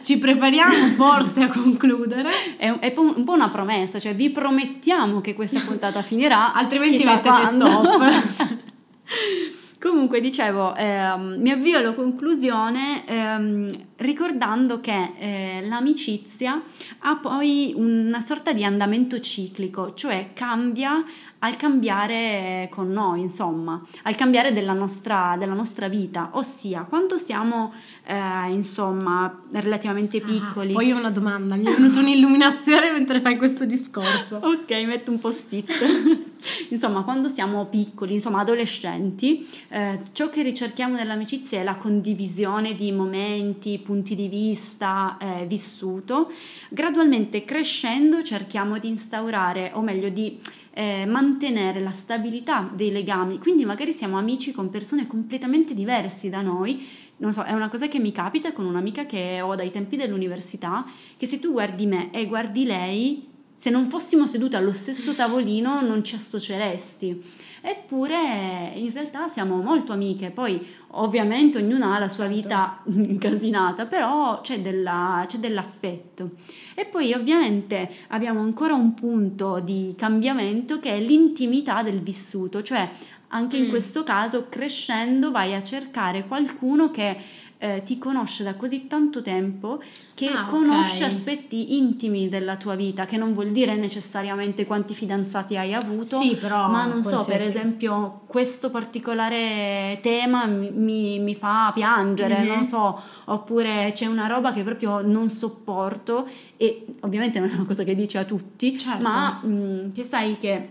Ci prepariamo forse a concludere. è, un- è po- un po' una promessa, cioè vi promettiamo che questa puntata finirà. *laughs* Altrimenti mettete stop. *laughs* Comunque dicevo, ehm, mi avvio alla conclusione ehm, ricordando che eh, l'amicizia ha poi una sorta di andamento ciclico, cioè cambia al cambiare con noi, insomma, al cambiare della nostra, della nostra vita, ossia quando siamo eh, insomma relativamente piccoli. Ah, poi ho una domanda, mi è venuta un'illuminazione mentre fai questo discorso. *laughs* Ok, metto un post-it. *laughs* insomma, quando siamo piccoli, insomma, adolescenti, eh, ciò che ricerchiamo nell'amicizia è la condivisione di momenti, punti di vista, eh, vissuto. Gradualmente crescendo cerchiamo di instaurare, o meglio di eh, mantenere la stabilità dei legami, quindi magari siamo amici con persone completamente diverse da noi, non so, è una cosa che mi capita con un'amica che ho dai tempi dell'università, che se tu guardi me e guardi lei, se non fossimo sedute allo stesso tavolino non ci associeresti. Eppure in realtà siamo molto amiche, poi ovviamente ognuna ha la sua vita certo. incasinata, però c'è, della, c'è dell'affetto. E poi ovviamente abbiamo ancora un punto di cambiamento che è l'intimità del vissuto, cioè anche in mm. questo caso crescendo vai a cercare qualcuno che eh, ti conosce da così tanto tempo che ah, conosce okay. aspetti intimi della tua vita, che non vuol dire necessariamente quanti fidanzati hai avuto, sì, però ma non so, per esempio questo particolare tema mi, mi fa piangere, mm-hmm. non so, oppure c'è una roba che proprio non sopporto e ovviamente non è una cosa che dici a tutti, certo. ma mh, mm, che sai che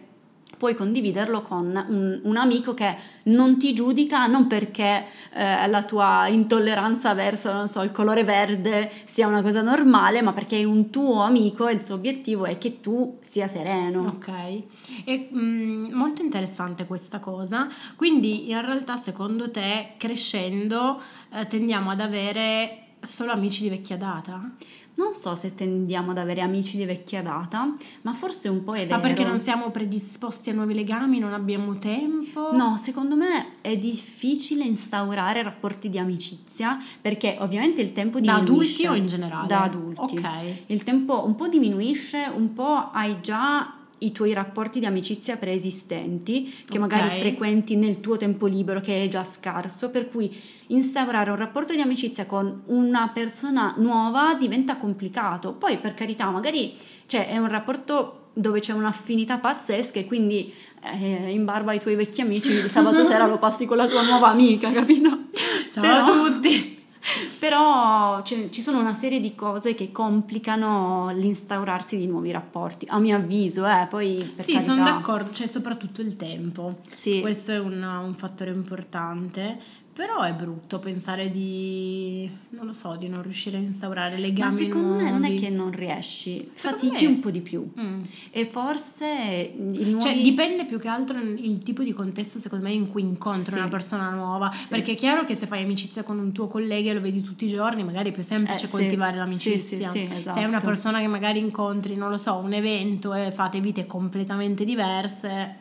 puoi condividerlo con un, un, amico che non ti giudica non perché eh, la tua intolleranza verso so, il colore verde sia una cosa normale, ma perché è un tuo amico e il suo obiettivo è che tu sia sereno. Ok, è mm, molto interessante questa cosa. Quindi in realtà secondo te crescendo eh, tendiamo ad avere solo amici di vecchia data? Non so se tendiamo ad avere amici di vecchia data, ma forse un po' è vero. Ma perché non siamo predisposti a nuovi legami, non abbiamo tempo? No, secondo me è difficile instaurare rapporti di amicizia perché ovviamente il tempo diminuisce. Da adulti o in generale? Da adulti. Ok. Il tempo un po' diminuisce, un po' hai già i tuoi rapporti di amicizia preesistenti che okay. magari frequenti nel tuo tempo libero che è già scarso, per cui instaurare un rapporto di amicizia con una persona nuova diventa complicato. Poi per carità, magari cioè, è un rapporto dove c'è un'affinità pazzesca e quindi eh, in barba ai tuoi vecchi amici il sabato *laughs* sera lo passi con la tua nuova amica, capito? Ciao Però... a tutti! Però ci sono una serie di cose che complicano l'instaurarsi di nuovi rapporti, a mio avviso, eh, poi Sì, sono d'accordo, c'è cioè soprattutto il tempo. Sì. Questo è un, un fattore importante però è brutto pensare di, non lo so, di non riuscire a instaurare legami Ma secondo nuovi. me non è che non riesci, secondo fatichi me... un po' di più. Mm. E forse cioè, nuovi... Cioè dipende più che altro il tipo di contesto secondo me in cui incontri sì. una persona nuova. Sì. Perché è chiaro che se fai amicizia con un tuo collega e lo vedi tutti i giorni, magari è più semplice eh, coltivare sì. l'amicizia. Sì, sì, esatto. Se è una persona che magari incontri, non lo so, un evento e fate vite completamente diverse.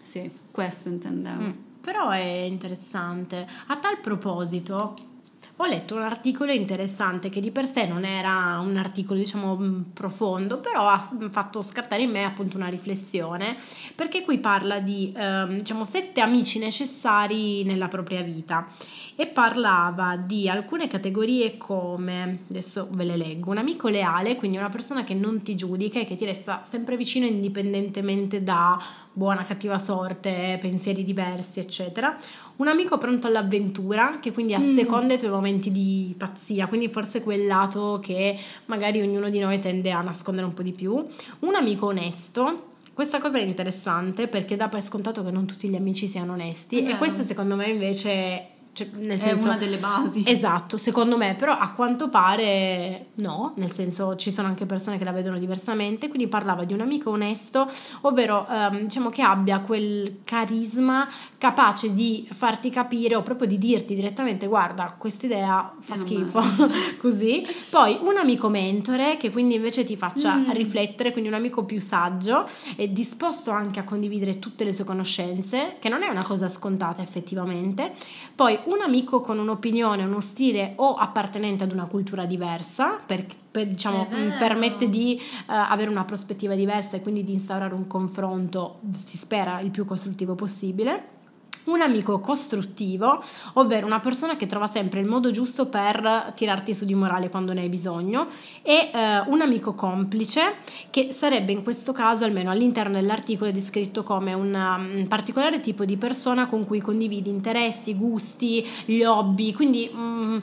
Sì, questo intendevo. Mm però è interessante. A tal proposito, ho letto un articolo interessante che di per sé non era un articolo diciamo mm, profondo, però ha fatto scattare in me appunto una riflessione, perché qui parla di eh, diciamo sette amici necessari nella propria vita e parlava di alcune categorie come, adesso ve le leggo, un amico leale, quindi una persona che non ti giudica e che ti resta sempre vicino indipendentemente da buona, cattiva sorte, pensieri diversi, eccetera. Un amico pronto all'avventura, che quindi asseconda mm. i tuoi momenti di pazzia, quindi forse quel lato che magari ognuno di noi tende a nascondere un po' di più. Un amico onesto, questa cosa è interessante perché dà per scontato che non tutti gli amici siano onesti e questo secondo me invece cioè, nel è una delle basi. Esatto, secondo me, però a quanto pare no, nel senso ci sono anche persone che la vedono diversamente, quindi parlava di un amico onesto, ovvero um, diciamo che abbia quel carisma capace di farti capire o proprio di dirti direttamente guarda, questa idea fa schifo, *laughs* così. Poi un amico mentore che quindi invece ti faccia mm. riflettere, quindi un amico più saggio e disposto anche a condividere tutte le sue conoscenze, che non è una cosa scontata effettivamente. Poi un amico con un'opinione, uno stile o appartenente ad una cultura diversa, per, per, diciamo, permette di uh, avere una prospettiva diversa e quindi di instaurare un confronto, si spera, il più costruttivo possibile un amico costruttivo, ovvero una persona che trova sempre il modo giusto per tirarti su di morale quando ne hai bisogno, e eh, un amico complice, che sarebbe in questo caso, almeno all'interno dell'articolo, descritto come una, un particolare tipo di persona con cui condividi interessi, gusti, gli hobby, quindi... Mm,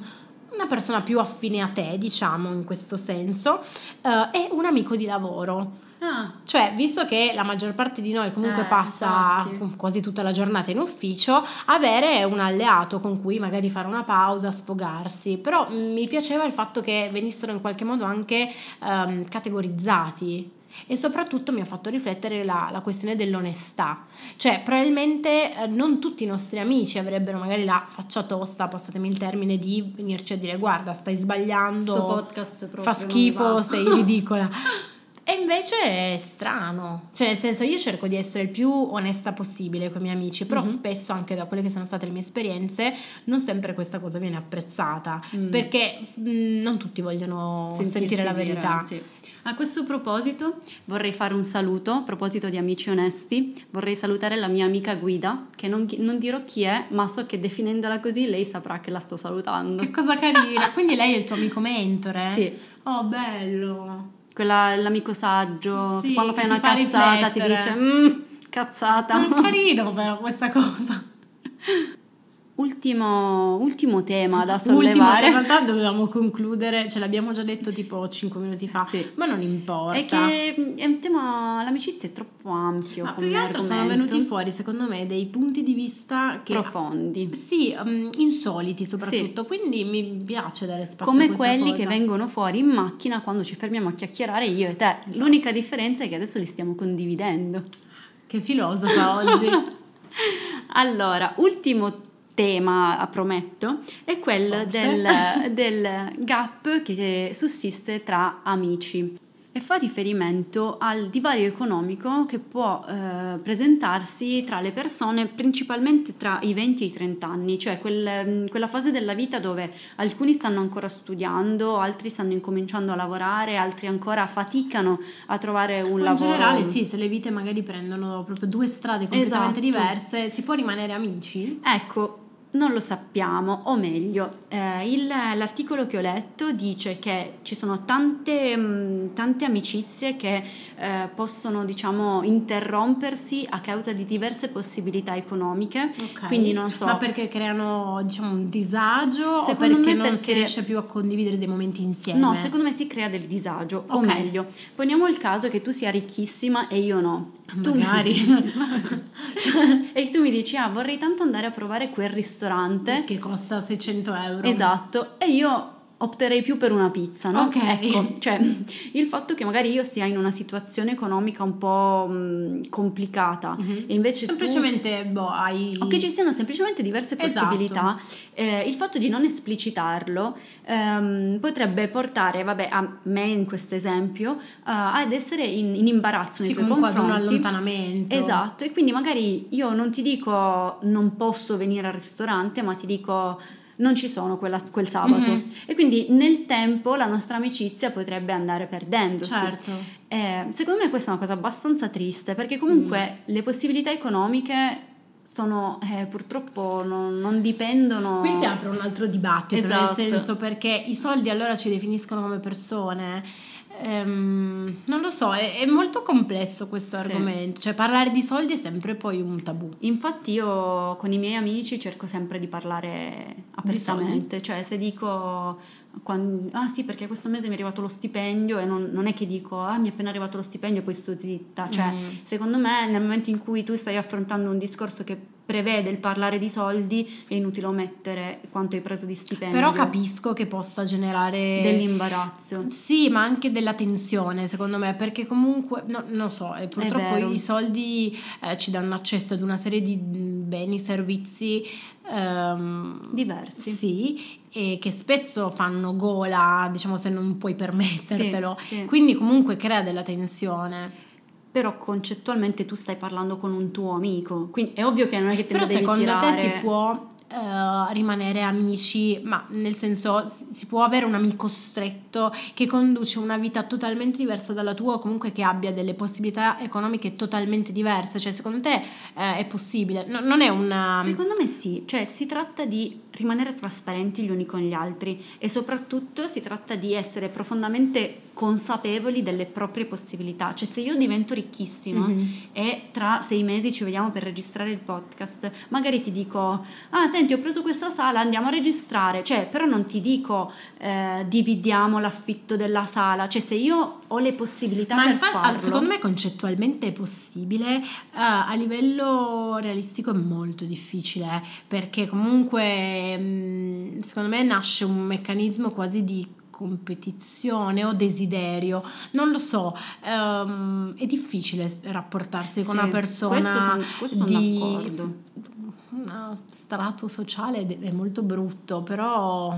una persona più affine a te, diciamo in questo senso, eh, e un amico di lavoro. Ah, Cioè, visto che la maggior parte di noi comunque Eh, passa infatti. quasi tutta la giornata in ufficio, avere un alleato con cui magari fare una pausa, sfogarsi. Però mm, mi piaceva il fatto che venissero in qualche modo anche ehm, categorizzati. E soprattutto mi ha fatto riflettere la, la questione dell'onestà. Cioè, probabilmente eh, non tutti i nostri amici avrebbero magari la faccia tosta, passatemi il termine, di venirci a dire guarda, stai sbagliando, sto podcast fa schifo, va." sei ridicola. *laughs* E invece è strano, cioè nel senso io cerco di essere il più onesta possibile con i miei amici, però Mhm. spesso anche da quelle che sono state le mie esperienze non sempre questa cosa viene apprezzata, Mm. perché mh, non tutti vogliono Sentirsi sentire la verità. sì. A questo proposito vorrei fare un saluto, a proposito di amici onesti, vorrei salutare la mia amica Guida, che non, non dirò chi è, ma so che definendola così lei saprà che la sto salutando. Che cosa carina, *laughs* quindi lei è il tuo amico mentore? Sì, Oh bello. Quella, l'amico saggio, Sì, che quando fai una ti cazzata ti dice "Mm, cazzata. È carino *laughs* però questa cosa. Ultimo, ultimo tema da *laughs* Ultimo, sollevare. in realtà dovevamo concludere, ce l'abbiamo già detto tipo 5 minuti fa, Sì. ma non importa. È che mm, è un tema, l'amicizia è troppo ampio. Ma più che altro sono argomento. venuti fuori, secondo me, dei punti di vista che profondi. sì, um, insoliti soprattutto, quindi mi piace dare spazio a Come quelli cosa. che vengono fuori in macchina quando ci fermiamo a chiacchierare io e te. Esatto. L'unica differenza è che adesso li stiamo condividendo. Che filosofa oggi. *laughs* Allora, ultimo tema, prometto, è quello del, *laughs* del gap che sussiste tra amici e fa riferimento al divario economico che può eh, presentarsi tra le persone principalmente tra i 20 e i 30 anni, cioè quel- quella fase della vita dove alcuni stanno ancora studiando, altri stanno incominciando a lavorare, altri ancora faticano a trovare un in lavoro. generale sì, se le vite magari prendono proprio due strade completamente Esatto. diverse, si può rimanere amici? Ecco, non lo sappiamo, o meglio, eh, il- l'articolo che ho letto dice che ci sono tante, mh, tante amicizie che eh, possono, diciamo, interrompersi a causa di diverse possibilità economiche. Ok. Quindi non so. Ma perché creano, diciamo, un disagio o Secondo perché me non si perché- riesce più a condividere dei momenti insieme? No, secondo me si crea del disagio, o Ok. meglio, poniamo il caso che tu sia ricchissima e io no. Tu mi- Magari. *laughs* e tu mi dici, ah, vorrei tanto andare a provare quel ristorante. Che costa 600 euro. Esatto, e io opterei più per una pizza, no? Ok. Ecco, cioè *laughs* il fatto che magari io sia in una situazione economica un po' mh, complicata Mhm. e invece tu- Semplicemente, boh, hai... o che ci siano semplicemente diverse Esatto. possibilità, eh, il fatto di non esplicitarlo ehm, potrebbe portare, vabbè, a me in questo esempio, eh, ad essere in, in imbarazzo nei Sì, tuoi comunque ad un confronti. allontanamento. Esatto, e quindi magari io non ti dico non posso venire al ristorante, ma ti dico non ci sono quella- quel sabato. Mhm. E quindi nel tempo la nostra amicizia potrebbe andare perdendosi. Certo. Eh, secondo me questa è una cosa abbastanza triste perché comunque Mm. le possibilità economiche sono eh, purtroppo non, non dipendono. Qui si apre un altro dibattito, nel Esatto. senso perché i soldi allora ci definiscono come persone. Ehm, non lo so, è, è molto complesso questo Sì. argomento, cioè parlare di soldi è sempre poi un tabù. Infatti io con i miei amici cerco sempre di parlare apertamente, cioè se dico quan- ah sì perché questo mese mi è arrivato lo stipendio e non, non è che dico ah mi è appena arrivato lo stipendio e poi sto zitta, cioè Mm. secondo me nel momento in cui tu stai affrontando un discorso che prevede il parlare di soldi è inutile omettere quanto hai preso di stipendio. Però capisco che possa generare dell'imbarazzo. Sì, ma anche della tensione, secondo me, perché comunque, no, non so, eh, purtroppo i soldi eh, ci danno accesso ad una serie di mm, beni, servizi ehm, Diversi. Sì, e che spesso fanno gola, diciamo, se non puoi permettertelo. Sì, sì. Quindi comunque crea della tensione. Però concettualmente tu stai parlando con un tuo amico, quindi è ovvio che non è che te Però lo devi secondo tirare. te si può eh, rimanere amici, ma nel senso si- può avere un amico stretto che conduce una vita totalmente diversa dalla tua o comunque che abbia delle possibilità economiche totalmente diverse? Cioè secondo te eh, è possibile? No- non è una... Secondo me sì, cioè si tratta di rimanere trasparenti gli uni con gli altri e soprattutto si tratta di essere profondamente consapevoli delle proprie possibilità. Cioè se io divento ricchissima Mhm. e tra sei mesi ci vediamo per registrare il podcast, magari ti dico, ah senti ho preso questa sala, andiamo a registrare, cioè però non ti dico eh, dividiamo l'affitto della sala, cioè se io ho le possibilità Ma per infatti, farlo. secondo me concettualmente è possibile, eh, a livello realistico è molto difficile, eh, perché comunque mh, secondo me nasce un meccanismo quasi di competizione o desiderio, non lo so, ehm, è difficile rapportarsi con Sì, una persona questo questo di strato sociale è molto brutto, però...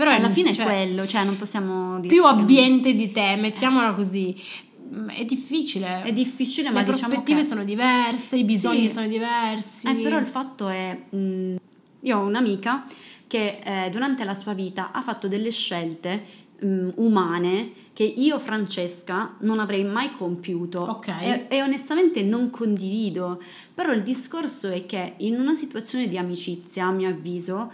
Però alla fine cioè, è quello, cioè non possiamo dire più abbiente di te, mettiamola così. Mm, È difficile. È difficile, Le ma diciamo prospettive che... sono diverse, i bisogni Sì. sono diversi. Eh, però il fatto è, mh, io ho un'amica che eh, durante la sua vita ha fatto delle scelte mh, umane che io, Francesca, non avrei mai compiuto Ok. e, e onestamente non condivido. Però il discorso è che in una situazione di amicizia, a mio avviso,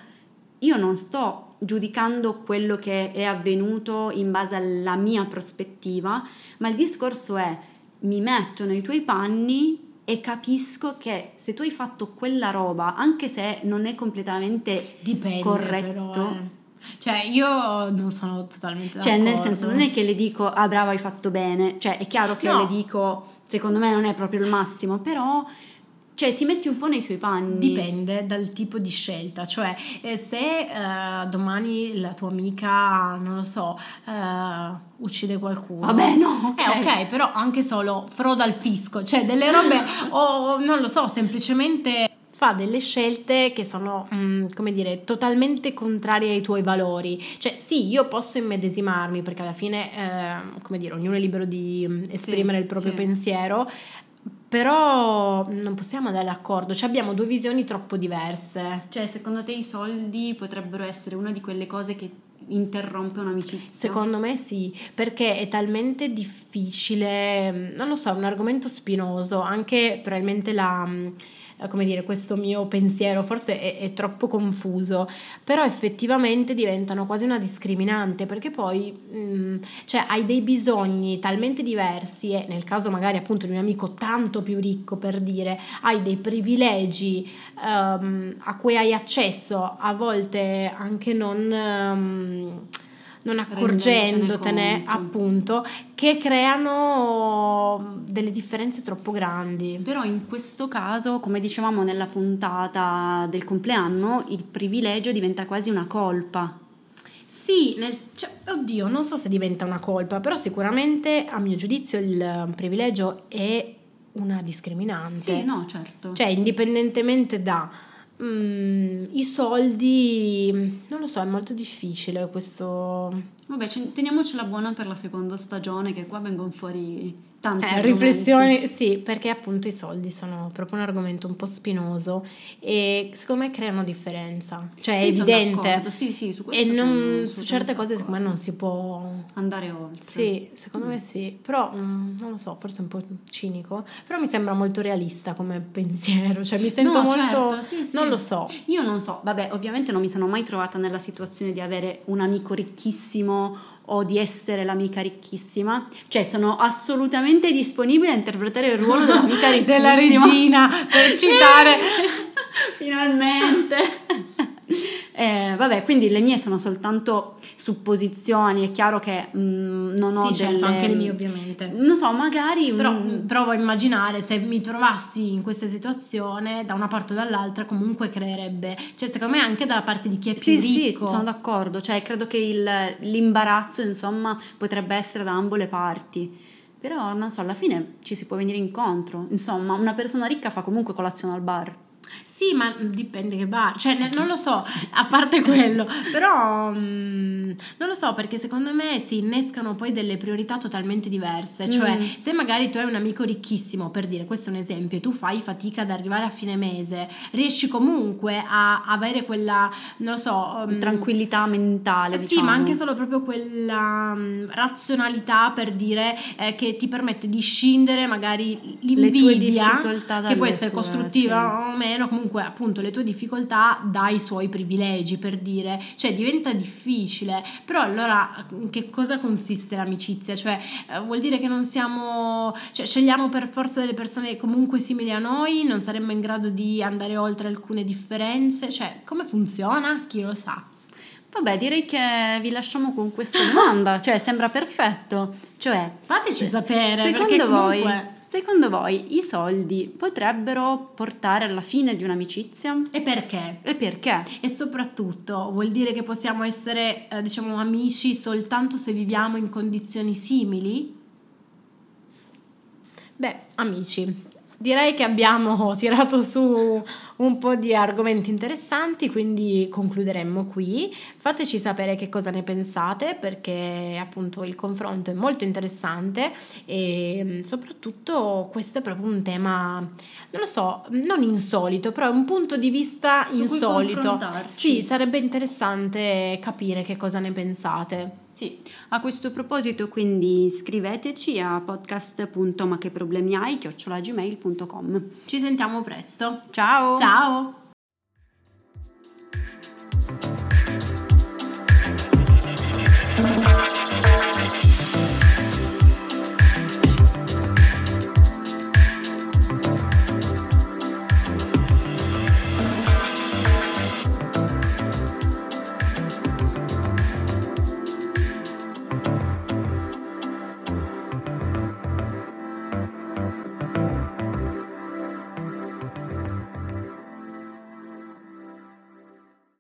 io non sto giudicando quello che è avvenuto in base alla mia prospettiva, ma il discorso è mi metto nei tuoi panni e capisco che se tu hai fatto quella roba, anche se non è completamente dipende corretto, però, eh. Cioè, io non sono totalmente cioè d'accordo. nel senso non è che le dico ah brava hai fatto bene, cioè è chiaro che No. le dico secondo me non è proprio il massimo, però cioè ti metti un po' nei suoi panni. Dipende dal tipo di scelta, cioè eh, se eh, domani la tua amica, non lo so, eh, uccide qualcuno. Vabbè, no. Eh ok, però anche solo froda al fisco, cioè delle robe *laughs* o non lo so, semplicemente fa delle scelte che sono, mm, come dire, totalmente contrarie ai tuoi valori. Cioè sì, io posso immedesimarmi perché alla fine, eh, come dire, ognuno è libero di mm, esprimere il proprio sì. pensiero, però non possiamo andare d'accordo, cioè abbiamo due visioni troppo diverse. Cioè secondo te i soldi potrebbero essere una di quelle cose che interrompe un'amicizia? Secondo me sì, perché è talmente difficile, mm, non lo so, è un argomento spinoso, anche probabilmente la, mm, come dire, questo mio pensiero forse è, è troppo confuso, però effettivamente diventano quasi una discriminante, perché poi, mm, cioè, hai dei bisogni talmente diversi e nel caso magari appunto di un amico tanto più ricco per dire, hai dei privilegi ehm, a cui hai accesso, a volte anche non... ehm, non accorgendotene appunto che creano delle differenze troppo grandi Però in questo caso, come dicevamo nella puntata del compleanno, il privilegio diventa quasi una colpa. sì nel- cioè, oddio non so se diventa una colpa però sicuramente a mio giudizio il privilegio è una discriminante Sì, no, certo. cioè indipendentemente da mm, i soldi non lo so è molto difficile questo. Vabbè, ce- teniamocela buona per la seconda stagione, che qua vengono fuori tanti Eh, riflessioni, sì, perché appunto i soldi sono proprio un argomento un po' spinoso e secondo me creano differenza, cioè Sì, è evidente d'accordo. Sì, sì, su e questo non- sono su certe cose assolutamente secondo me non si può... d'accordo. andare oltre. Sì, secondo me sì, però mm, non lo so, forse è un po' cinico, però mi sembra molto realista come pensiero, cioè mi sento No, molto... certo, sì, sì. Non lo so. Io non so, vabbè, ovviamente non mi sono mai trovata nella situazione di avere un amico ricchissimo o di essere l'amica ricchissima, cioè sono assolutamente disponibile a interpretare il ruolo dell'amica *laughs* ricchissima. Della regina, per citare. *laughs* Finalmente. *laughs* Eh, vabbè, quindi le mie sono soltanto supposizioni, è chiaro che mm, non ho Sì, certo, delle... anche le mie ovviamente. Non so, magari... Però mm, mh, provo a immaginare se mi trovassi in questa situazione da una parte o dall'altra comunque creerebbe, cioè secondo me anche dalla parte di chi è più Sì, sì, ricco. sono d'accordo, cioè credo che il- l'imbarazzo insomma potrebbe essere da ambo le parti, però non so, alla fine ci si può venire incontro, insomma una persona ricca fa comunque colazione al bar. Sì, ma dipende che bar, cioè ne- non lo so, a parte quello, però mh, non lo so perché secondo me si innescano poi delle priorità totalmente diverse, cioè Mm. se magari tu hai un amico ricchissimo, per dire, questo è un esempio, e tu fai fatica ad arrivare a fine mese, riesci comunque a avere quella, non lo so, mh, Tranquillità mentale, Sì, diciamo. ma anche solo proprio quella mm, razionalità per dire eh, che ti permette di scindere magari l'invidia, che può essere costruttiva sì. o meno, meno, comunque appunto le tue difficoltà dai suoi privilegi per dire, cioè diventa difficile, però allora in che cosa consiste l'amicizia? Cioè eh, vuol dire che non siamo, cioè scegliamo per forza delle persone comunque simili a noi, non saremmo in grado di andare oltre alcune differenze, cioè come funziona? Chi lo sa? Vabbè, direi che vi lasciamo con questa domanda, *laughs* cioè sembra perfetto. Cioè, fateci se, sapere secondo voi, comunque... secondo voi i soldi potrebbero portare alla fine di un'amicizia? E perché? E perché? E soprattutto vuol dire che possiamo essere, eh, diciamo, amici soltanto se viviamo in condizioni simili? Beh, amici, direi che abbiamo *laughs* tirato su un po' di argomenti interessanti, quindi concluderemmo qui. Fateci sapere che cosa ne pensate perché appunto il confronto è molto interessante e mm, soprattutto questo è proprio un tema, non lo so, non insolito, però è un punto di vista Su insolito. Sì, sarebbe interessante capire che cosa ne pensate. Sì, a questo proposito quindi scriveteci a podcast.macheproblemiai Ci sentiamo presto. Ciao! Ciao!